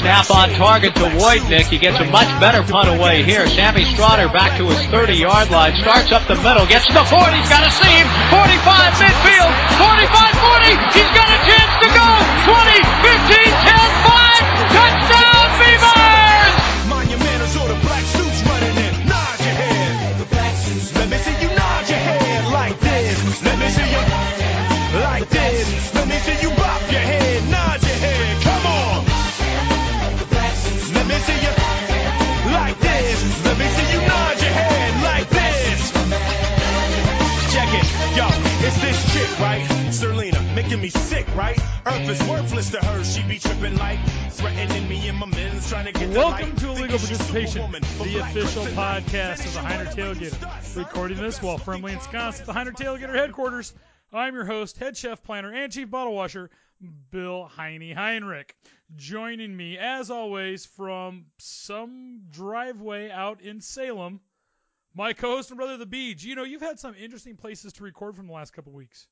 Snap on target to Wojtnik. He gets a much better punt away here. Sammy Strotter back to his 30-yard line. Starts up the middle. Gets to the 40. He's got a seam. 45 midfield. 45-40. He's got a chance to go. 20, 15, 10, 5. Thinking she's Participation, Superwoman, but the official podcast of the Heinrich Tailgater. Recording this while firmly ensconced at the Heinrich Tailgater headquarters. I'm your host, head chef, planner, and chief bottle washer, Bill Heine Heinrich. Joining me, as always, from some driveway out in Salem, my co-host and brother, the Beach. You know, you've had some interesting places to record from the last couple weeks.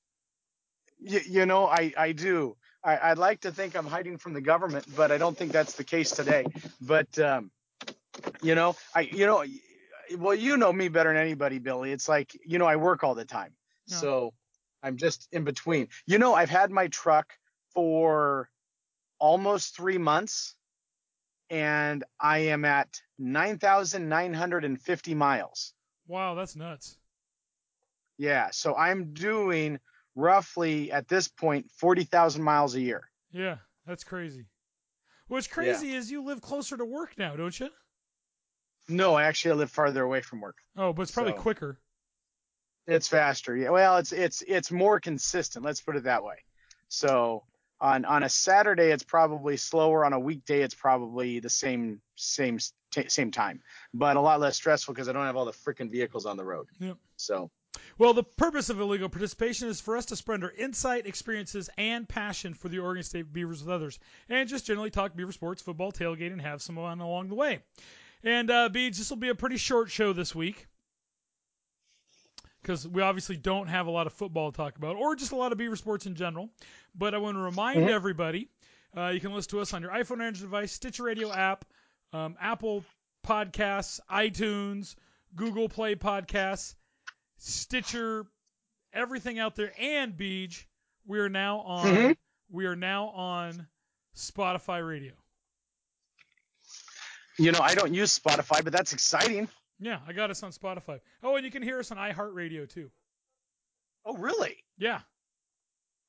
You, you know, I, I do. I, I'd like to think I'm hiding from the government, but I don't think that's the case today. But, um, you know, I, you know, well, you know me better than anybody, Billy. It's like, you know, I work all the time. Yeah. So I'm just in between. You know, I've had my truck for almost three months and I am at 9,950 miles. Wow, that's nuts. Yeah. So I'm doing roughly at this point 40,000 miles a year. Yeah, that's crazy. What's crazy is you live closer to work now, don't you? No, actually, I live farther away from work. Oh, but it's probably So- quicker. It's faster. Yeah. Well, it's it's it's more consistent. Let's put it that way. So on on a Saturday, it's probably slower. On a weekday, it's probably the same same t- same time, but a lot less stressful because I don't have all the freaking vehicles on the road. Yep. So Well, the purpose of illegal participation is for us to spread our insight, experiences, and passion for the Oregon State Beavers with others, and just generally talk Beaver sports, football, tailgate, and have some fun along the way. And uh, Beads, this will be a pretty short show this week because we obviously don't have a lot of football to talk about, or just a lot of Beaver sports in general. But I want to remind Mhm. everybody, uh, you can listen to us on your iPhone or Android device, Stitcher Radio app, um, Apple Podcasts, iTunes, Google Play Podcasts, Stitcher, everything out there, and Beej. We are now on. Mhm. We are now on Spotify Radio. You know, I don't use Spotify, but that's exciting. Yeah, I got us on Spotify. Oh, and you can hear us on iHeartRadio too. Oh, really? Yeah.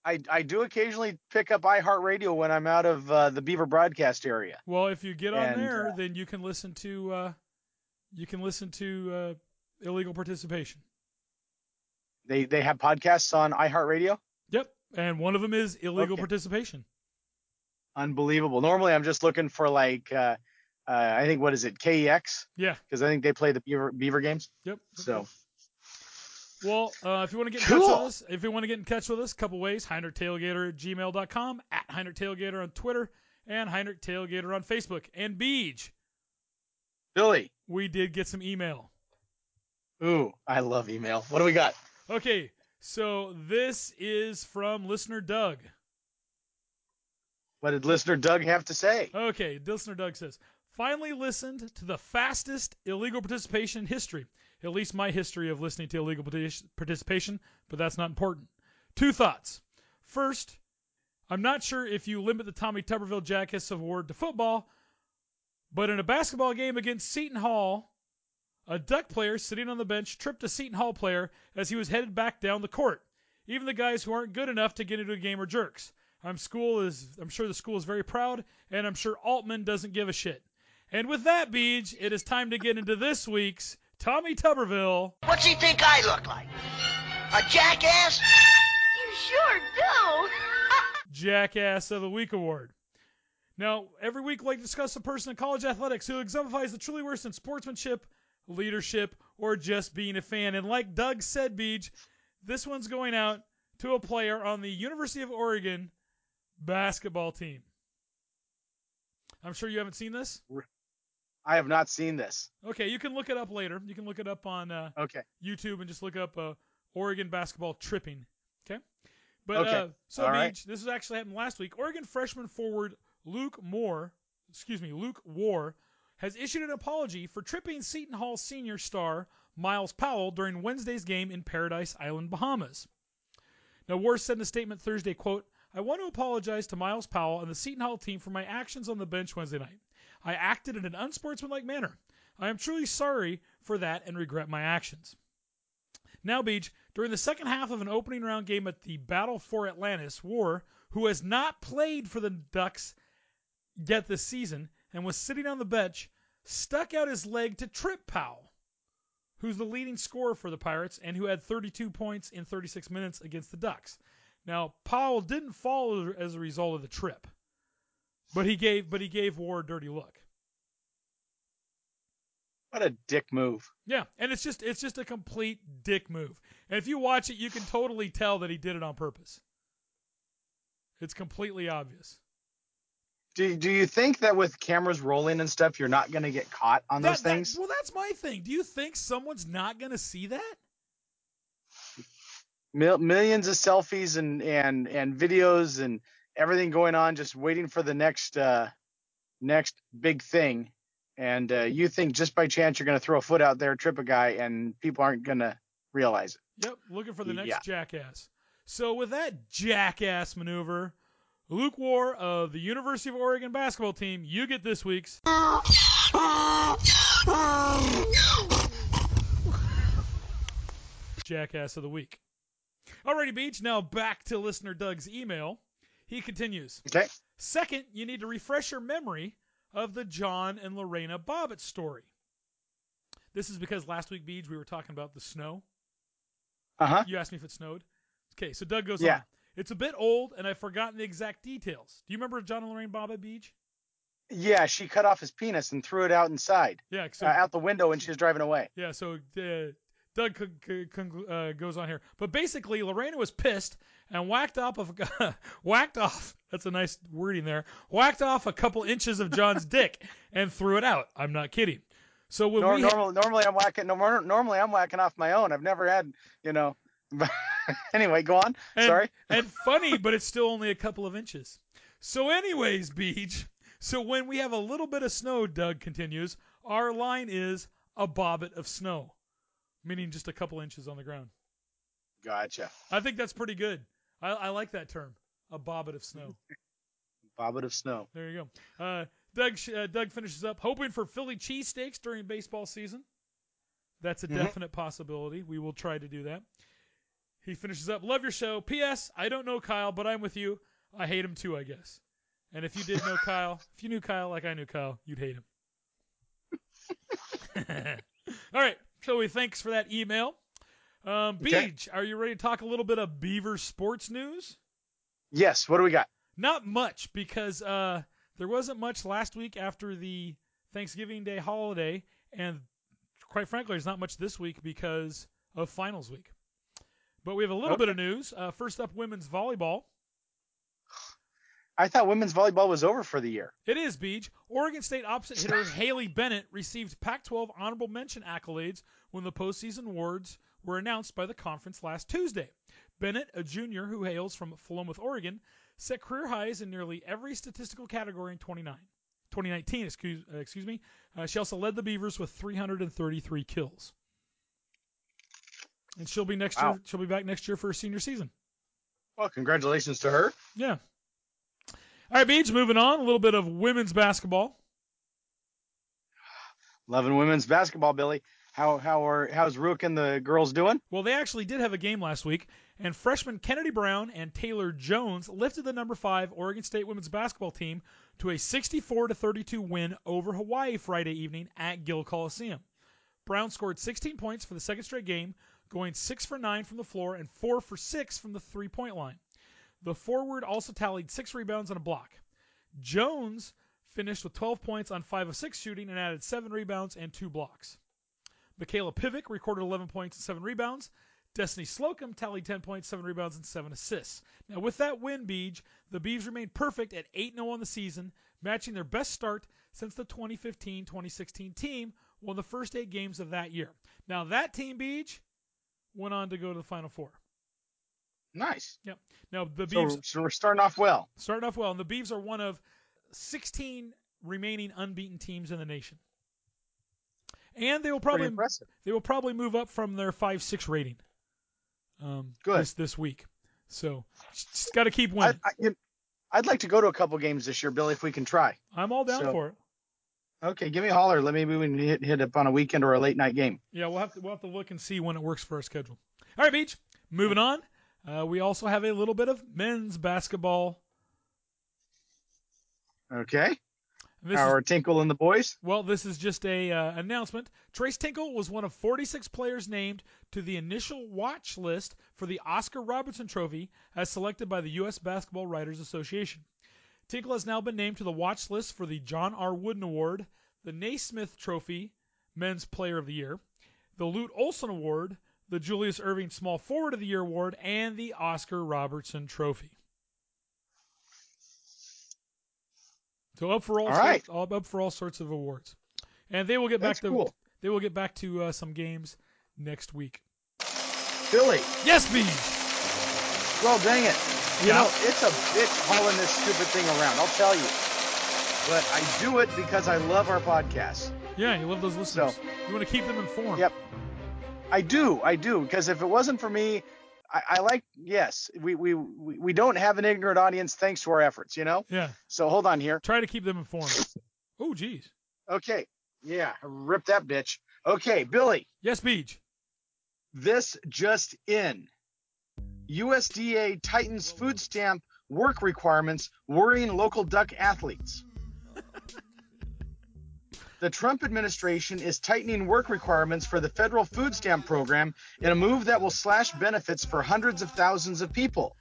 I I do occasionally pick up iHeartRadio when I'm out of uh, the Beaver broadcast area. Well, if you get on And, there, uh, then you can listen to. Uh, you can listen to uh, illegal participation. They they have podcasts on iHeartRadio. Yep, and one of them is illegal Okay. participation. Unbelievable. Normally, I'm just looking for like uh, I think what is it KEX Yeah. because I think they play the Beaver Beaver games. Yep. So Well, uh, if you want to get in touch with us, if you want to get in touch with us, a couple ways: HeinrichTailgater at gmail.com, at HeinrichTailgater on Twitter, and Heinrich Tailgater on Facebook. And Beej, Billy, we did get some email. ooh, I love email. What do we got? Okay, so this is from listener Doug. What did listener Doug have to say? Okay, listener Doug says, finally listened to the fastest illegal participation in history. At least my history of listening to illegal participation, but that's not important. Two thoughts. First, I'm not sure if you limit the Tommy Tuberville Jackass Award to football, But in a basketball game against Seton Hall, a Duck player sitting on the bench tripped a Seton Hall player as he was headed back down the court. Even the guys who aren't good enough to get into a game are jerks. I'm school is I'm sure the school is very proud, and I'm sure Altman doesn't give a shit. And with that, Beej, it is time to get into this week's Tommy Tuberville. What's he think I look like? A jackass? You sure do. Jackass of the Week award. Now, every week, we like discuss a person in college athletics who exemplifies the truly worst in sportsmanship, leadership, or just being a fan. And like Doug said, Beej, this one's going out to a player on the University of Oregon basketball team. I'm sure you haven't seen this. I have not seen this. Okay, you can look it up later. You can look it up on uh, Okay. YouTube and just look up uh, Oregon basketball tripping. Okay. But Okay. uh, so All Beach, right. this is actually happened last week. Oregon freshman forward Luke Moore, excuse me, Luke War, has issued an apology for tripping Seton Hall senior star Myles Powell during Wednesday's game in Paradise Island, Bahamas. Now War said in a statement Thursday, quote, I want to apologize to Myles Powell and the Seton Hall team for my actions on the bench Wednesday night. I acted in an unsportsmanlike manner. I am truly sorry for that and regret my actions. Now, Beach, during the second half of an opening round game at the Battle for Atlantis, War, who has not played for the Ducks yet this season and was sitting on the bench, stuck out his leg to trip Powell, who's the leading scorer for the Pirates and who had 32 points in 36 minutes against the Ducks. Now, Powell didn't fall as a result of the trip, but he gave but he gave War a dirty look. What a dick move. Yeah, and it's just it's just a complete dick move. And if you watch it, you can totally tell that he did it on purpose. It's completely obvious. Do do you think that with cameras rolling and stuff, you're not going to get caught on those That- that- things? well, that's my thing. Do you think someone's not going to see that? Mil- millions of selfies and and and videos and everything going on, just waiting for the next uh, next big thing. And uh, you think just by chance you're going to throw a foot out there, trip a guy, and people aren't going to realize it. Yep, looking for the next Yeah. jackass. So with that jackass maneuver, Luke War of the University of Oregon basketball team, you get this week's jackass of the week. Alrighty, Beach. Now back to listener Doug's email. He continues. Okay. Second, you need to refresh your memory of the John and Lorena Bobbitt story. This is because last week, Beach, we were talking about the snow. Uh huh. You asked me if it snowed. Okay, so Doug goes Yeah. on. It's a bit old, and I've forgotten the exact details. Do you remember John and Lorraine Bobbitt Beach? Yeah, she cut off his penis and threw it out inside, Yeah, so uh, out the window when she was driving away. yeah, so uh, Doug con- con- conclu- uh, goes on here, but basically Lorena was pissed and whacked off of whacked off. That's a nice wording there. Whacked off a couple inches of John's dick and threw it out. I'm not kidding. So when Nor- we normal, normally I'm whacking. nor- Normally I'm whacking off my own. I've never had, you know. anyway, go on. And, Sorry. And funny, but it's still only a couple of inches. So, anyways, Beach. So when we have a little bit of snow, Doug continues, our line is a bobbit of snow, meaning just a couple inches on the ground. Gotcha. I think that's pretty good. I, I like that term, a bobbit of snow. Bobbit of snow. There you go. Uh, Doug uh, Doug finishes up hoping for Philly cheesesteaks during baseball season. That's a Mhm. definite possibility. We will try to do that. He finishes up, love your show. P.S. I don't know Kyle, but I'm with you. I hate him too, I guess. And if you did know Kyle, if you knew Kyle like I knew Kyle, you'd hate him. All right, Chloe, thanks for that email. Um, Okay. Beach, are you ready to talk a little bit of Beaver sports news? Yes. What do we got? Not much because uh, there wasn't much last week after the Thanksgiving Day holiday, and quite frankly, there's not much this week because of finals week. But we have a little bit of news. Uh, first up, women's volleyball. I thought women's volleyball was over for the year. It is, Beach. Oregon State opposite hitter Haley Bennett received Pac 12 honorable mention accolades when the postseason awards were announced by the conference last Tuesday. Bennett, a junior who hails from Philomath, Oregon, set career highs in nearly every statistical category in 29. 2019, excuse, uh, excuse me. Uh, she also led the Beavers with 333 kills. And she'll be next Wow. year. She'll be back next year for her senior season. Well, congratulations to her. Yeah. All right, Beach, moving on. A little bit of women's basketball. Loving women's basketball, Billy. How how are how's Rook and the girls doing? Well, they actually did have a game last week, and freshman Kennedy Brown and Taylor Jones lifted the number five Oregon State women's basketball team to a 64 to 32 win over Hawaii Friday evening at Gill Coliseum. Brown scored 16 points for the second straight game, going six for nine from the floor and four for six from the three-point line. The forward also tallied six rebounds and a block. Jones finished with 12 points on 5 of 6 shooting and added 7 rebounds and 2 blocks. Mikayla Pivec recorded 11 points and 7 rebounds. Destiny Slocum tallied 10 points, 7 rebounds, and 7 assists. Now, with that win, Beej, the Beavs remain perfect at 8 0 on the season, matching their best start since the 2015 2016 team won the first eight games of that year. Now, that team, Beej, went on to go to the Final Four. Nice. Yep. Now, the So, Beavs so we're starting off well. starting off well, and the Beavs are one of 16 remaining unbeaten teams in the nation. And they will probably they will probably move up from their five six rating um, Good. this this week. So just got to keep winning. I, I'd like to go to a couple games this year, Billy, if we can try. I'm all down so- for it. Okay, give me a holler. Let maybe we can hit, hit up on a weekend or a late night game. Yeah, we'll have to we'll have to look and see when it works for our schedule. All right, Beach. Moving on. Uh, we also have a little bit of men's basketball. Okay. This is- Our Tinkle and the boys. Well, this is just a uh, announcement. Tres Tinkle was one of 46 players named to the initial watch list for the Oscar Robertson Trophy as selected by the U.S. Basketball Writers Association. Tinkle has now been named to the watch list for the John R. Wooden Award, the Naismith Trophy, Men's Player of the Year, the Lute Olson Award, the Julius Erving Small Forward of the Year Award, and the Oscar Robertson Trophy. So up for all, All sorts, right. up for all sorts of awards, and they will get That's back to cool. they will get back to uh, some games next week. Billy. Yes, B. Well, dang it. You Yeah. know, it's a bitch hauling this stupid thing around. I'll tell you. But I do it because I love our podcast. Yeah, you love those listeners. you want to keep them informed. Yep. I do. I do. Because if it wasn't for me, I, I like, yes, we, we, we we don't have an ignorant audience thanks to our efforts, you know? Yeah. So hold on here. Try to keep them informed. Oh, geez. Okay. Yeah. Rip that bitch. Okay. Billy, Yes, Beach. this just in. USDA tightens food stamp work requirements, worrying local duck athletes. The Trump administration is tightening work requirements for the federal food stamp program in a move that will slash benefits for hundreds of thousands of people.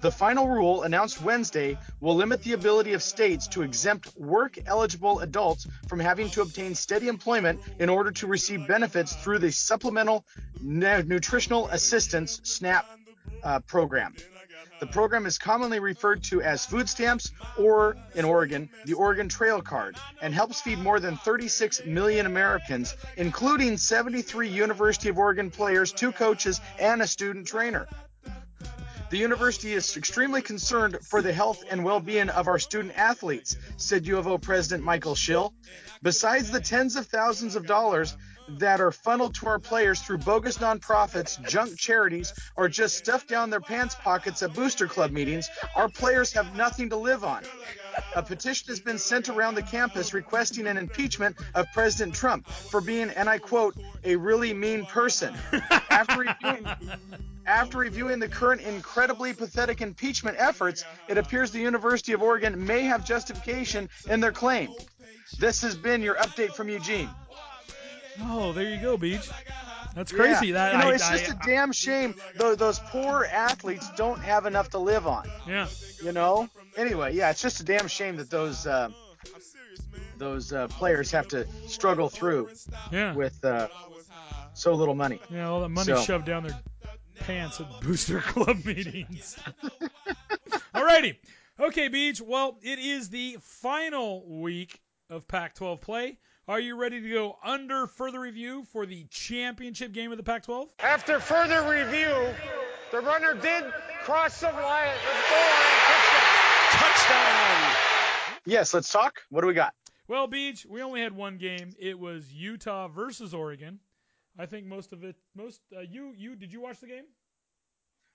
The final rule, announced Wednesday, will limit the ability of states to exempt work eligible adults from having to obtain steady employment in order to receive benefits through the Supplemental Nutritional Assistance SNAP uh, program. The program is commonly referred to as food stamps or, in Oregon, the Oregon Trail Card, and helps feed more than 36 million Americans, including 73 University of Oregon players, two coaches, and a student trainer. The university is extremely concerned for the health and well being of our student athletes, said U of O President Michael Schill. Besides the tens of thousands of dollars that are funneled to our players through bogus nonprofits, junk charities, or just stuffed down their pants pockets at booster club meetings, our players have nothing to live on. A petition has been sent around the campus requesting an impeachment of President Trump for being, and I quote, a really mean person. After reviewing, after reviewing the current incredibly pathetic impeachment efforts, it appears the University of Oregon may have justification in their claim. This has been your update from Eugene. Oh, there you go, Beach. That's crazy. Yeah. That you know, I, it's I- just a damn shame. Those, those poor athletes don't have enough to live on. yeah. You know. Anyway, yeah, it's just a damn shame that those uh, those uh, players have to struggle through Yeah. with uh, so little money. Yeah, all that money So- shoved down their pants at booster club meetings. Alrighty. Okay, Beach. Well, it is the final week of Pac 12 play. Are you ready to go under further review for the championship game of the Pac 12? After further review, the runner did cross the line, the goal touchdown. Touchdown. Yes, let's talk. What do we got? Well, Beach, we only had one game. It was Utah versus Oregon. I think most of it, most uh, you, you, did you watch the game?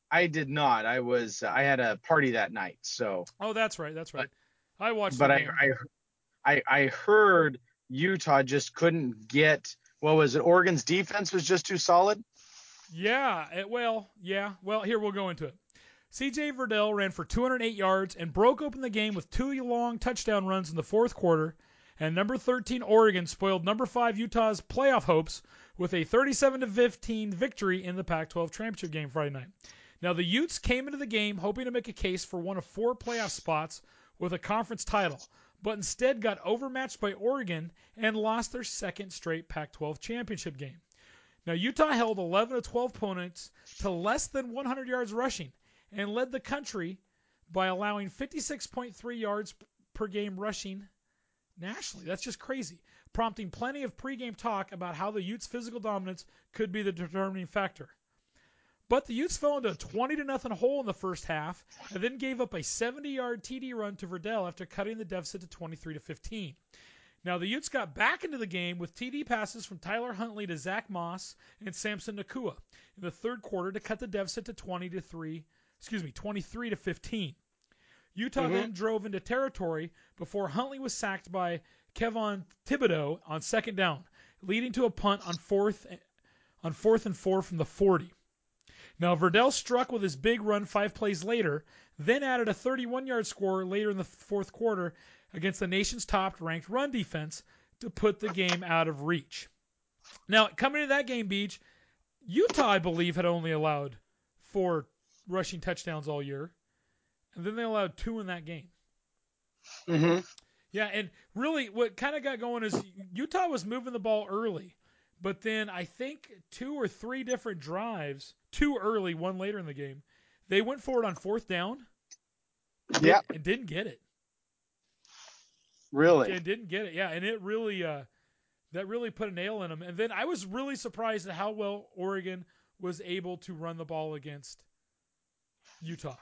I did not. I was I had a party that night, so Oh, that's right, that's right. I watched but the I, game. I I I heard Utah just couldn't get. What was it? Oregon's defense was just too solid. Yeah, it, well, yeah. Well, here we'll go into it. C.J. Verdell ran for 208 yards and broke open the game with two long touchdown runs in the fourth quarter. And number 13 Oregon spoiled number 5 Utah's playoff hopes with a 37 to 15 victory in the Pac-12 championship game Friday night. Now the Utes came into the game hoping to make a case for one of four playoff spots with a conference title, but instead got overmatched by Oregon and lost their second straight Pac-12 championship game. Now Utah held 11 of 12 opponents to less than 100 yards rushing and led the country by allowing 56.3 yards per game rushing nationally. That's just crazy, prompting plenty of pregame talk about how the Utes' physical dominance could be the determining factor. But the Utes fell into a 20 to nothing hole in the first half and then gave up a 70-yard TD run to Verdell after cutting the deficit to 23 to 15. Now the Utes got back into the game with TD passes from Tyler Huntley to Zach Moss and Samson Nacua in the third quarter to cut the deficit to 20 to 3, excuse me, 23 to 15. Utah Mhm. then drove into territory before Huntley was sacked by Kayvon Thibodeaux on second down, leading to a punt on fourth on fourth and four from the 40. Now Verdell struck with his big run five plays later, then added a 31-yard score later in the fourth quarter against the nation's top-ranked run defense to put the game out of reach. Now coming into that game, Beach, Utah I believe had only allowed four rushing touchdowns all year, and then they allowed two in that game. Mm-hmm. Yeah, and really what kind of got going is Utah was moving the ball early, but then I think two or three different drives, two early, one later in the game, they went for it on fourth down Yeah, and didn't get it. really. And didn't get it. Yeah, and it really uh that really put a nail in them. And then I was really surprised at how well Oregon was able to run the ball against Utah.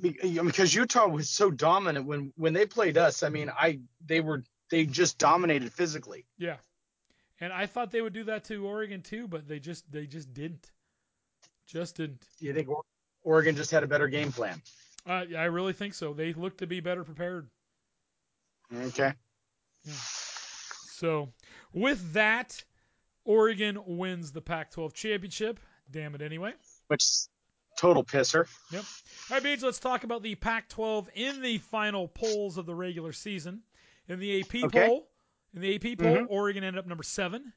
Because Utah was so dominant when when they played us. I mean, I they were they just dominated physically. Yeah. And I thought they would do that to Oregon too, but they just they just didn't. Just didn't. You think Oregon just had a better game plan? Uh, yeah, I really think so. They look to be better prepared. Okay. So, with that, Oregon wins the Pac-12 championship. Damn it, anyway. Which total pisser. Yep. All right, Beach, let's talk about the Pac-12 in the final polls of the regular season. In the AP Okay. poll, in the AP poll, Mhm. Oregon ended up number seven.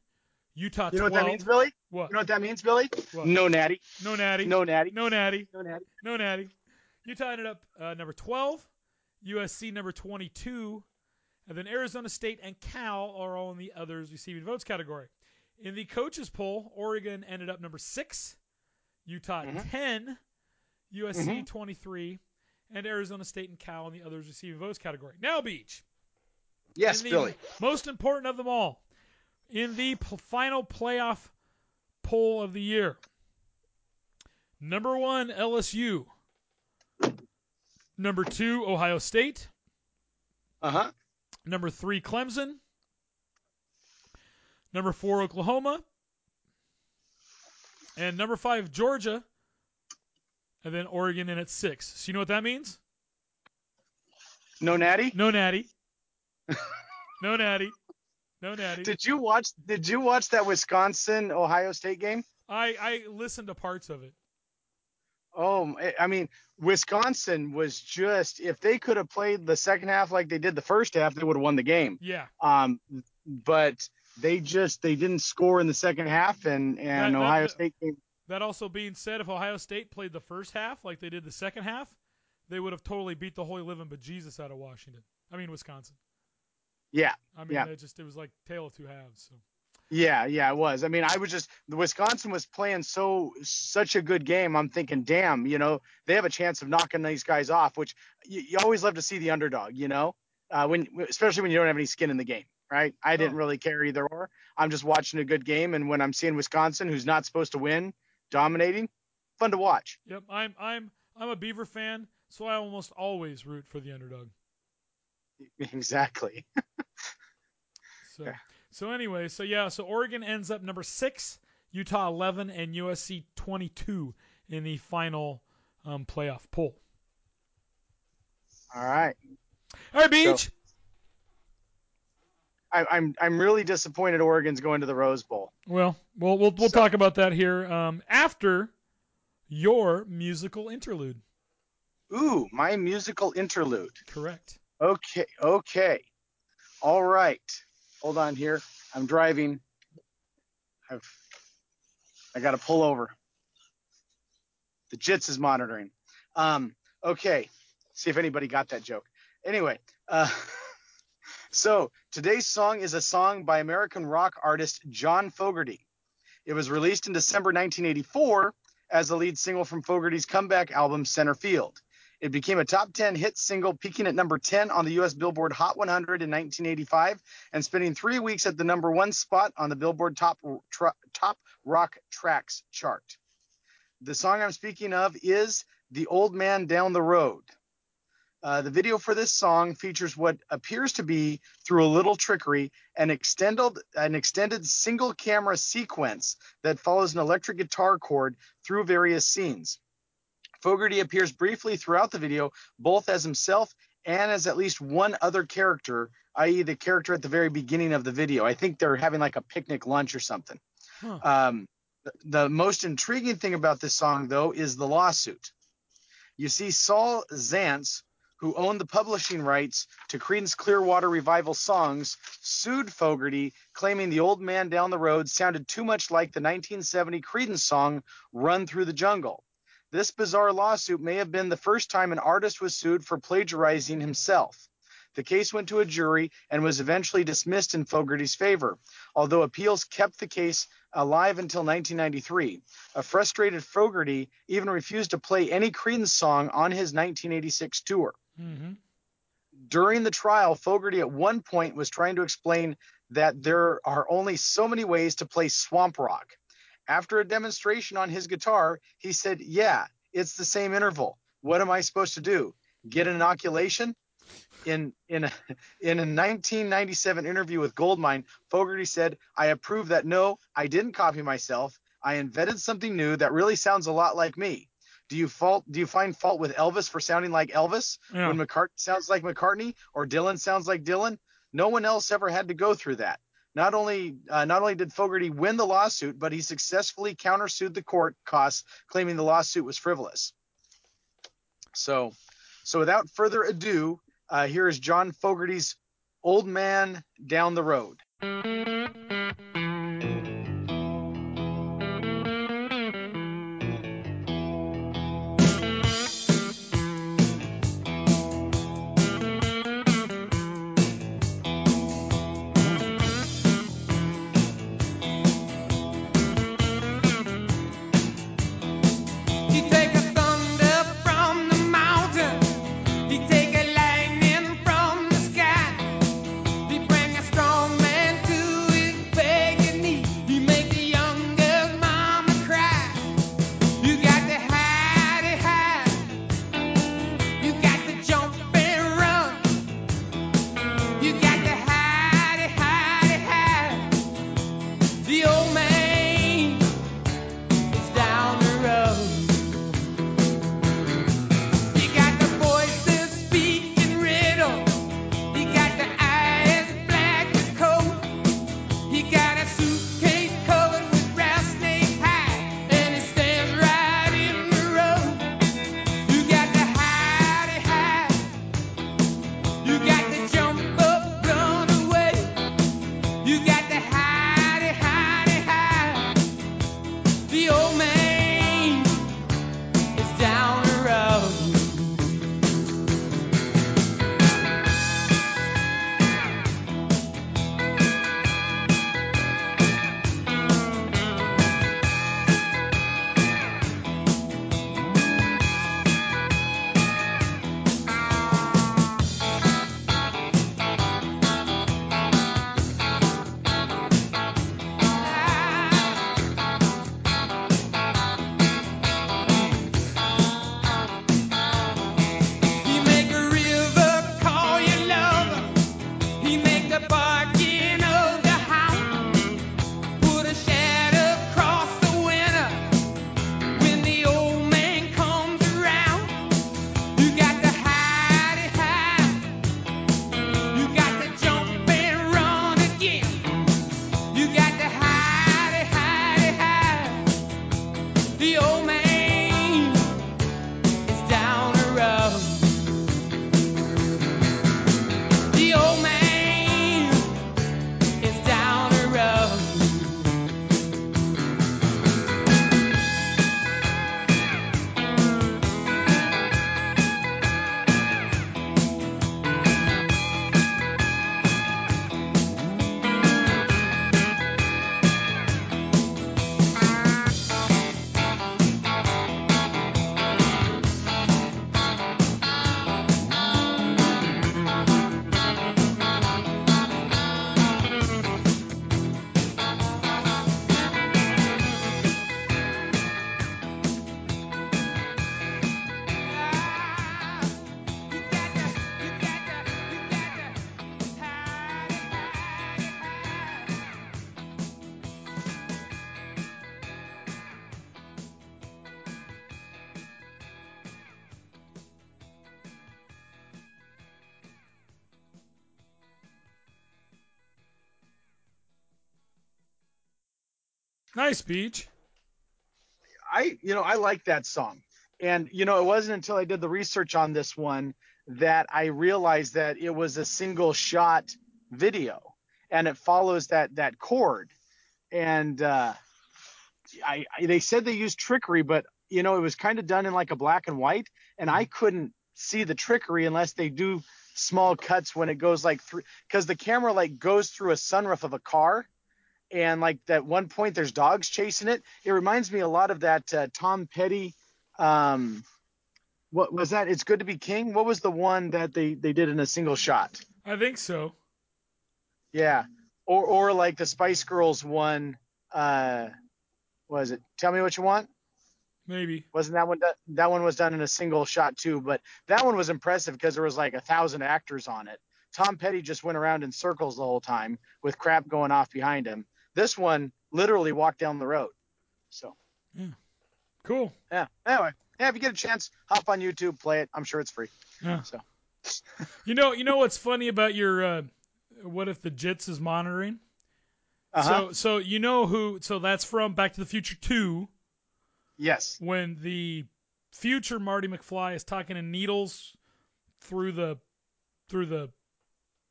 Utah You know 12. what that means, Billy? What? You know what that means, Billy? What? No natty. No natty. No natty. No natty. No natty. No natty. Utah ended up uh, number 12, USC number 22, and then Arizona State and Cal are all in the others receiving votes category. In the coaches poll, Oregon ended up number 6, Utah Mhm. 10, USC Mhm. 23, and Arizona State and Cal in the others receiving votes category. Now, Beach. Yes, Billy. Most important of them all, in the p- final playoff poll of the year. Number one, LSU. Number two, Ohio State. Uh huh. Number three, Clemson. Number four, Oklahoma. And number five, Georgia. And then Oregon in at six. So you know what that means? No natty. No natty. no natty. No natty. Did you watch? Did you watch that Wisconsin Ohio State game? I, I listened to parts of it. Oh, I mean, Wisconsin was just if they could have played the second half like they did the first half, they would have won the game. Yeah. Um, but they just they didn't score in the second half, and and That- Ohio that- State came. That also being said, if Ohio State played the first half like they did the second half, they would have totally beat the holy living bejesus out of Washington. I mean Wisconsin. Yeah, I mean Yeah. it just it was like tail of two halves. So yeah, yeah, it was. I mean, I was just the Wisconsin was playing so such a good game. I'm thinking, damn, you know, they have a chance of knocking these guys off, which you, you always love to see the underdog, you know, uh, when especially when you don't have any skin in the game, right? I didn't No. really care either or. I'm just watching a good game, and when I'm seeing Wisconsin, who's not supposed to win, dominating, fun to watch. Yep, I'm I'm I'm a Beaver fan, so I almost always root for the underdog. Exactly. So Yeah. so anyway, so yeah, so Oregon ends up number six, Utah eleven, and USC twenty two in the final um, playoff poll. All right. All right, Beach. I, I'm I'm really disappointed Oregon's going to the Rose Bowl. Well, we'll we'll, we'll So- talk about that here um, after your musical interlude. Ooh, my musical interlude. Correct. Okay, okay. All right. Hold on here. I'm driving. I've I got to pull over. The JITS is monitoring. Um, okay. See if anybody got that joke. Anyway, uh, so today's song is a song by American rock artist John Fogerty. It was released in December 1984 as the lead single from Fogerty's comeback album Centerfield. It became a top 10 hit single, peaking at number 10 on the U.S. Billboard Hot 100 in 1985 and spending three weeks at the number one spot on the Billboard Top, top Rock Tracks chart. The song I'm speaking of is The Old Man Down the Road. Uh, the video for this song features what appears to be, through a little trickery, an extended, an extended single camera sequence that follows an electric guitar cord through various scenes. Fogerty appears briefly throughout the video, both as himself and as at least one other character, i.e., the character at the very beginning of the video. I think they're having like a picnic lunch or something. Huh. Um, the, the most intriguing thing about this song, though, is the lawsuit. You see, Saul Zaentz, who owned the publishing rights to Creedence Clearwater Revival songs, sued Fogerty, claiming the old man down the road sounded too much like the 1970 Creedence song Run Through the Jungle. This bizarre lawsuit may have been the first time an artist was sued for plagiarizing himself. The case went to a jury and was eventually dismissed in Fogerty's favor, although appeals kept the case alive until 1993. A frustrated Fogerty even refused to play any Creedence song on his 1986 tour. hmm During the trial, Fogerty at one point was trying to explain that there are only so many ways to play swamp rock. After a demonstration on his guitar, he said, Yeah, it's the same interval. What am I supposed to do? Get an inoculation? In in a, in a 1997 interview with Goldmine, Fogerty said, "I approve that. No, I didn't copy myself. I invented something new that really sounds a lot like me. Do you fault? Do you find fault with Elvis for sounding like Elvis Yeah. when McCartney sounds like McCartney or Dylan sounds like Dylan? No one else ever had to go through that. Not only uh, not only did Fogerty win the lawsuit, but he successfully countersued the court costs, claiming the lawsuit was frivolous. So, so without further ado, uh, here is John Fogerty's "Old Man Down the Road." Nice Beach. I you know I like that song, and you know it wasn't until I did the research on this one that I realized that it was a single shot video, and it follows that that cord, and uh, I, I they said they used trickery, but you know it was kind of done in like a black and white, and I couldn't see the trickery unless they do small cuts when it goes like through because the camera like goes through a sunroof of a car and like that one point there's dogs chasing it. It reminds me a lot of that uh, tom petty um what was that? It's good to be king? What was the one that they they did in a single shot? I think so. yeah. Or or like the spice girls one uh was it? Tell me what you want? Maybe. wasn't that one done, that one was done in a single shot too but that one was impressive because there was like a thousand actors on it. Tom petty just went around in circles the whole time with crap going off behind him this one literally walked down the road so Yeah. Cool. yeah anyway yeah if you get a chance hop on youtube play it i'm sure it's free Yeah. so You know, you know what's funny about your uh, what if the JITS is monitoring? uh-huh. So, so you know who? So that's from Back to the Future Two yes when the future Marty McFly is talking to Needles through the through the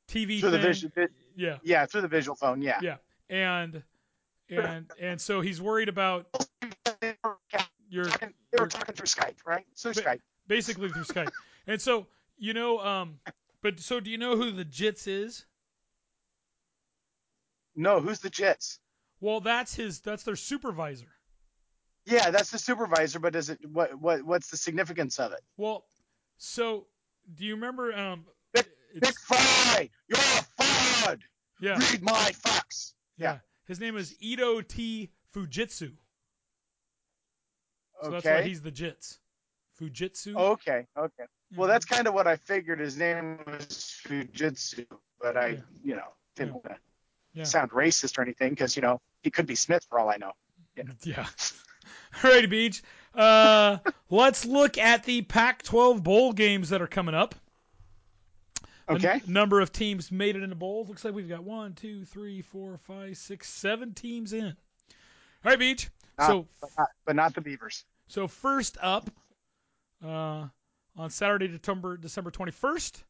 TV through the thing. vision vi- Yeah, yeah through the visual phone yeah yeah, and and and so he's worried about your talking, they were talking through skype right through skype basically through Skype. And so you know, um, but so do you know who the JITS is? no who's the jets Well, that's his. That's their supervisor. yeah that's the supervisor but is it what what what's the significance of it Well, so do you remember? Um, Nick Fry, you're a fraud. yeah, Read my fax. Yeah. His name is Ito T Fujitsu. So that's why he's the JITS. Fujitsu. okay. Okay. Well, that's kind of what I figured. His name was Fujitsu, but I, Yeah. you know, didn't want to Yeah. sound racist or anything because you know he could be Smith for all I know. Yeah. All right, Beach. Uh, let's look at the Pac-12 bowl games that are coming up. The n- Okay. number of teams made it into bowls. Looks like we've got one, two, three, four, five, six, seven teams in. All right, Beach. Not- so but, not, but not the Beavers. so first up, uh, on Saturday, December December 21st,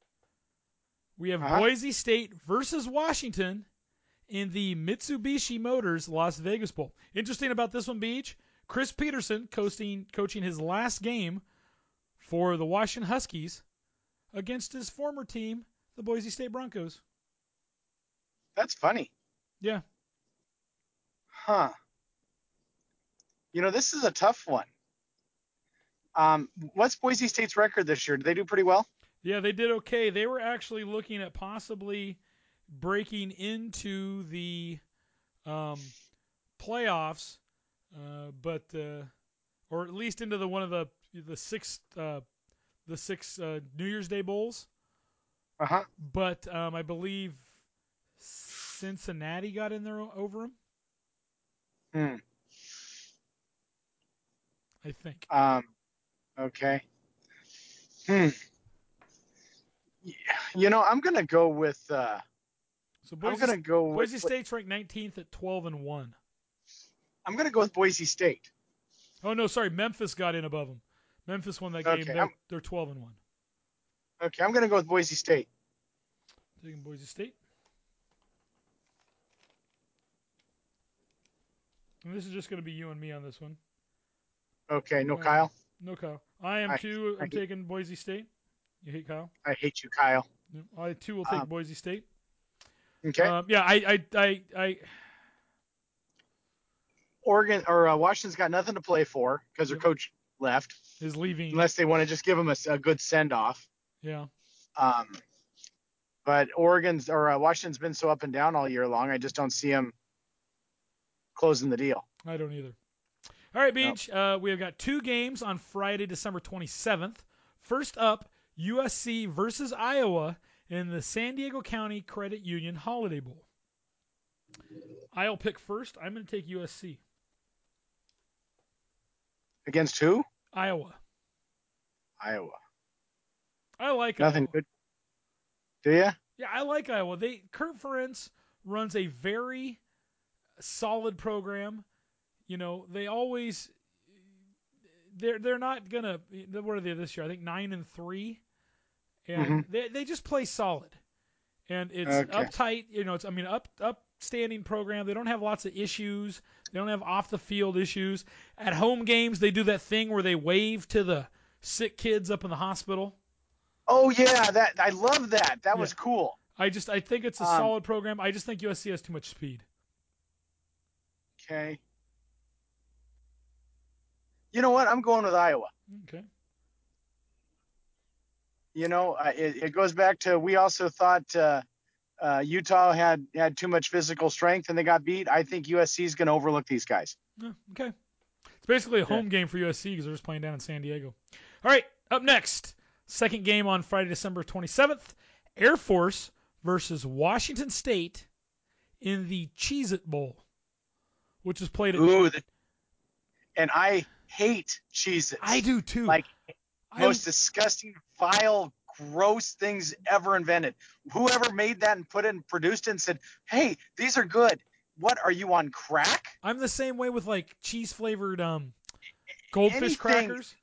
we have Uh-huh. Boise State versus Washington in the Mitsubishi Motors Las Vegas Bowl. Interesting about this one, Beach. Chris Petersen coaching coaching his last game for the Washington Huskies against his former team, the Boise State Broncos. That's funny. Yeah. Huh. You know, this is a tough one. Um, what's Boise State's record this year? Did they do pretty well? Yeah, they did okay. They were actually looking at possibly breaking into the um, playoffs, uh, but uh, or at least into the one of the the six uh, the six uh, New Year's Day bowls. Uh huh. But um, I believe Cincinnati got in there over them. Hmm. I think. Um, okay. Hmm. Y- You know, I'm gonna go with. Uh, So I'm Boise, gonna go with. Boise State's ranked 19th at 12 and one. I'm gonna go with Boise State. Oh no, sorry, Memphis got in above them. Memphis won that game. Okay, they're, they're 12 and one. Okay, I'm gonna go with Boise State. Taking Boise State. And this is just going to be you and me on this one. Okay, no Uh, Kyle. No Kyle. I am I- too. I I'm hate- taking Boise State. You hate Kyle? I hate you, Kyle. I too will take Um, Boise State. Okay. Um, yeah, I, I, I, I, Oregon or uh, Washington's got nothing to play for because their Yep. coach left, is leaving. unless they want to just give him a good send off. yeah. Um, but Oregon's or uh, Washington's been so up and down all year long. I just don't see him closing the deal. I don't either. All right, Beach. Uh, we have got two games on Friday, December 27th. First up, USC versus Iowa in the San Diego County Credit Union Holiday Bowl. I'll pick first. I'm going to take USC. Against who? Iowa. Iowa. I like Nothing Iowa. good. Do you? Yeah, I like Iowa. They Kirk Ferentz runs a very solid program. you know, they always they're they're not gonna. What are they this year? I think nine and three, and Mhm. they they just play solid, and it's Okay. uptight. You know, it's I mean up up upstanding program. They don't have lots of issues. They don't have off the field issues. At home games, they do that thing where they wave to the sick kids up in the hospital. Oh yeah, that I love that. That was cool. I just I think it's a Um, solid program. I just think USC has too much speed. Okay. You know what? I'm going with Iowa. Okay. You know, it, it goes back to we also thought uh, uh, Utah had had too much physical strength and they got beat. I think USC is going to overlook these guys. Yeah, okay. It's basically a home game for USC because they're just playing down in San Diego. All right, up next, second game on Friday, December 27th, Air Force versus Washington State in the Cheez It Bowl, which is played at. Ooh, the, and I hate Cheez-Its. I do too. Like I- most disgusting, vile, gross things ever invented. Whoever made that and put it and produced it and said, "Hey, these are good." What are you on crack? I'm the same way with like cheese flavored um, goldfish Anything- crackers.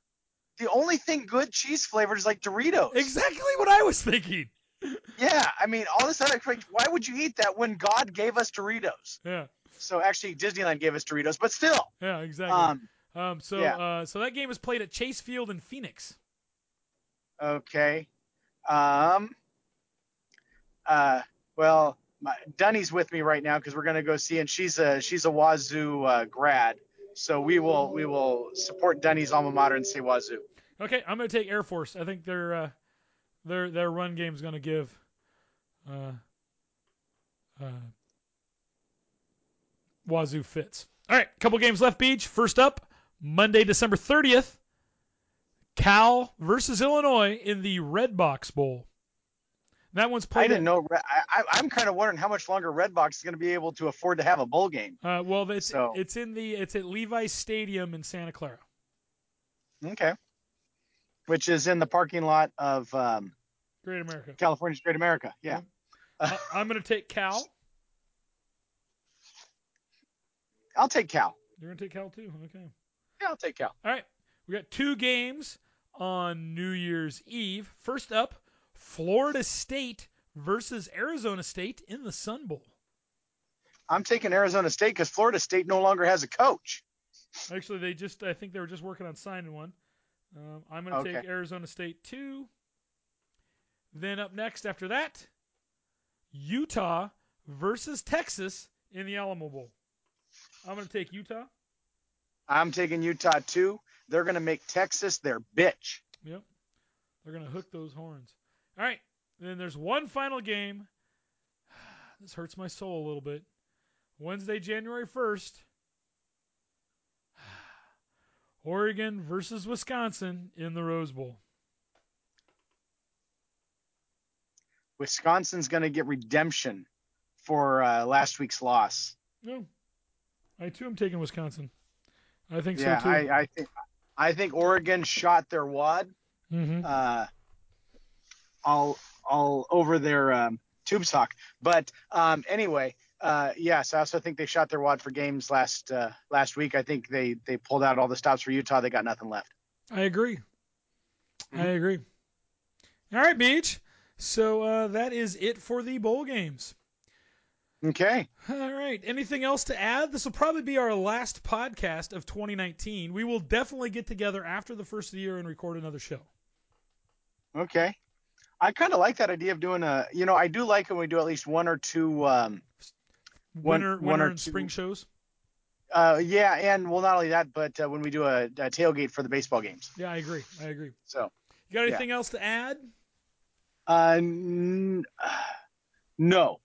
The only thing good cheese flavored is like Doritos. Exactly what I was thinking. Yeah, I mean, all this other crap. Why would you eat that when God gave us Doritos? Yeah, So actually, Disneyland gave us Doritos, but still. yeah, exactly. Um, Um, so yeah. uh, so that game is played at Chase Field in Phoenix. okay. Um. Uh. Well, my, Dunny's with me right now because we're gonna go see, and she's a she's a Wazzu uh, grad, so we will we will support Dunny's alma mater and say Wazzu. Okay, I'm gonna take Air Force. I think their uh, their their run game's gonna give. Uh, uh, Wazzu fits. All right, couple games left. Beach. First up, Monday, December 30th. Cal versus Illinois in the Redbox Bowl. That one's played. I didn't know. I, I, I'm kind of wondering how much longer Redbox is going to be able to afford to have a bowl game. Uh, well, it's So- it's in the it's at Levi's Stadium in Santa Clara. Okay. Which is in the parking lot of um, Great America. California's Great America. Yeah. I- I'm gonna take Cal. I'll take Cal. You're gonna take Cal too. Okay. Yeah, I'll take Cal. All right, we got two games on New Year's Eve. First up, Florida State versus Arizona State in the Sun Bowl. I'm taking Arizona State because Florida State no longer has a coach. Actually, they just I think they were just working on signing one. Um, I'm going to take Arizona State two. Then up next after that, Utah versus Texas in the Alamo Bowl. I'm going to take Utah. I'm taking Utah too. They're going to make Texas their bitch. Yep. They're going to hook those horns. All right. Then there's one final game. This hurts my soul a little bit. Wednesday, January 1st. Oregon versus Wisconsin in the Rose Bowl. Wisconsin's going to get redemption for uh, last week's loss. No. I too am taking Wisconsin. I think yeah, so too. I, I think I think Oregon shot their wad hmm uh, all all over their um, tube sock. But um, anyway, uh, yes, I also think they shot their wad for games last uh, last week. I think they they pulled out all the stops for Utah. They got nothing left. I agree. I Mhm. agree. All right, Beach. So uh, that is it for the bowl games. Okay. All right. Anything else to add? This will probably be our last podcast of 2019. We will definitely get together after the first of the year and record another show. Okay. I kind of like that idea of doing a. You know, I do like when we do at least one or two. Um, One- Winter, one winter or and two- spring shows. uh, yeah, and well, not only that, but uh, when we do a, a tailgate for the baseball games. Yeah, I agree. I agree. So, You got Yeah. anything else to add? uh, n- no,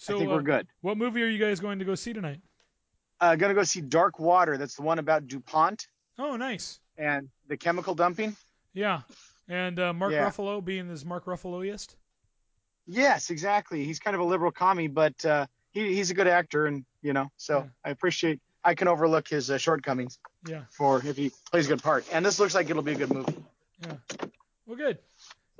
So I think uh, we're good. What movie are you guys going to go see tonight? Uh, gonna go see Dark Water. That's the one about DuPont Oh, nice. and the chemical dumping. Yeah. And uh, Mark Yeah. Ruffalo being this Mark Ruffaloist. Yes, exactly. He's kind of a liberal commie, but uh, he, he's a good actor, and you know, so Yeah. I appreciate. I can overlook his uh, shortcomings Yeah. for if he plays a good part. And this looks like it'll be a good movie. Yeah. Well, good.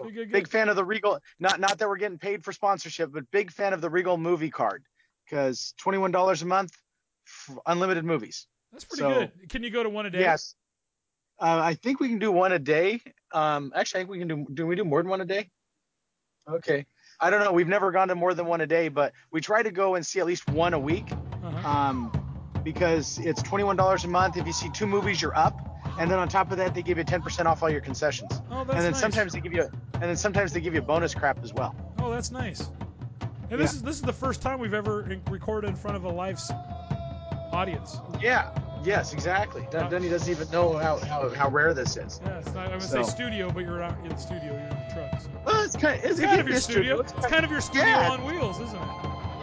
Good, good, good. Big fan of the Regal. Not not that we're getting paid for sponsorship, but big fan of the Regal movie card because twenty one dollars a month. f- unlimited movies. That's pretty So- good. Can you go to one a day? Yes. Uh, I think we can do one a day. Um, actually, I think we can do. Do we do more than one a day? Okay. I don't know. We've never gone to more than one a day, but we try to go and see at least one a week. Uh-huh. Um, because it's twenty-one dollars a month. If you see two movies, you're up. And then on top of that, they give you ten percent off all your concessions. Oh, that's and then nice. sometimes they give you, and then sometimes they give you bonus crap as well. Oh, that's nice. And this Yeah. is this is the first time we've ever recorded in front of a live audience. Yeah. Yes, exactly. Dun- Dunny doesn't even know how, how, how rare this is. Yeah, it's not. I would So- say studio, but you're not in the studio. You're in the truck. So. Well, it's kind of, it's, It's kind of your a studio. It's kind of your studio Yeah. on wheels, isn't it?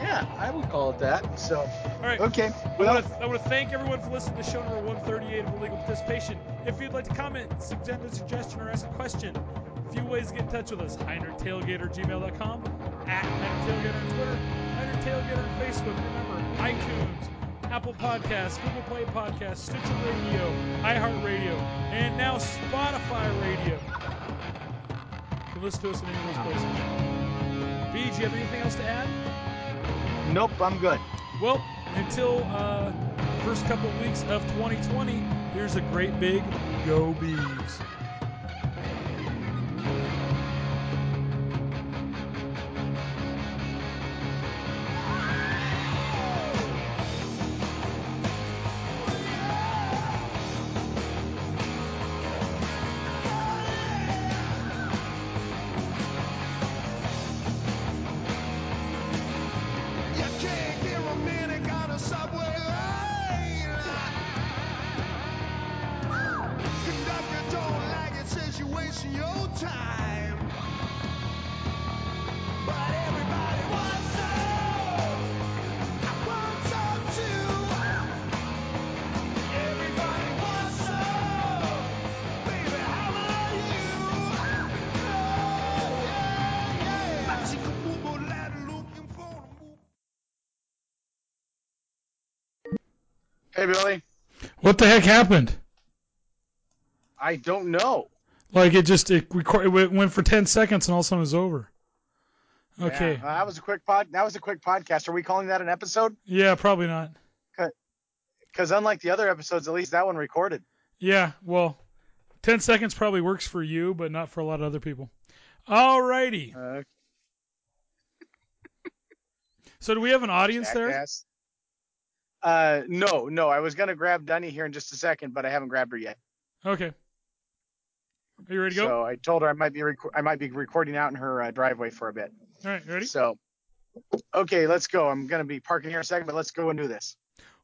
Yeah, I would call it that. So, All right. okay. I Well, want, to, I want to thank everyone for listening to show number 138 of Illegal Participation. If you'd like to comment, send a suggestion, or ask a question, a few ways to get in touch with us. HeinrichTailgater@gmail.com, at HeinerTailgater on Twitter, HeinerTailgater on Facebook. Remember, iTunes, Apple Podcasts, Google Play Podcasts, Stitcher Radio, iHeartRadio, and now Spotify Radio. You can listen to us in any of those places. B, do you have anything else to add? Nope, I'm good. Well, until uh, first couple of weeks of 2020, here's a great big Go Bees. Don't like it, says you're wasting your time. But everybody wants some. I want some too. Everybody wants some. Baby, how are you? Oh, yeah, yeah. Mexican lad looking for a move. Hey, Billy. What the heck happened? I don't know. Like it just it, record, it went- for 10 seconds and all of a sudden it was over. Okay. Yeah, that was a quick pod. That was a quick podcast. Are we calling that an episode? Yeah, probably not. Because unlike the other episodes, at least that one recorded. Yeah, well, 10 seconds probably works for you, but not for a lot of other people. Alrighty. Uh, So do we have an audience there? jackass. Uh, no, no. I was gonna grab Dunny here in just a second, but I haven't grabbed her yet. Okay. Are you ready to go? So I told her I might be rec- I might be recording out in her uh, driveway for a bit. All right, you ready? So, okay, let's go. I'm gonna be parking here a second, but let's go and do this.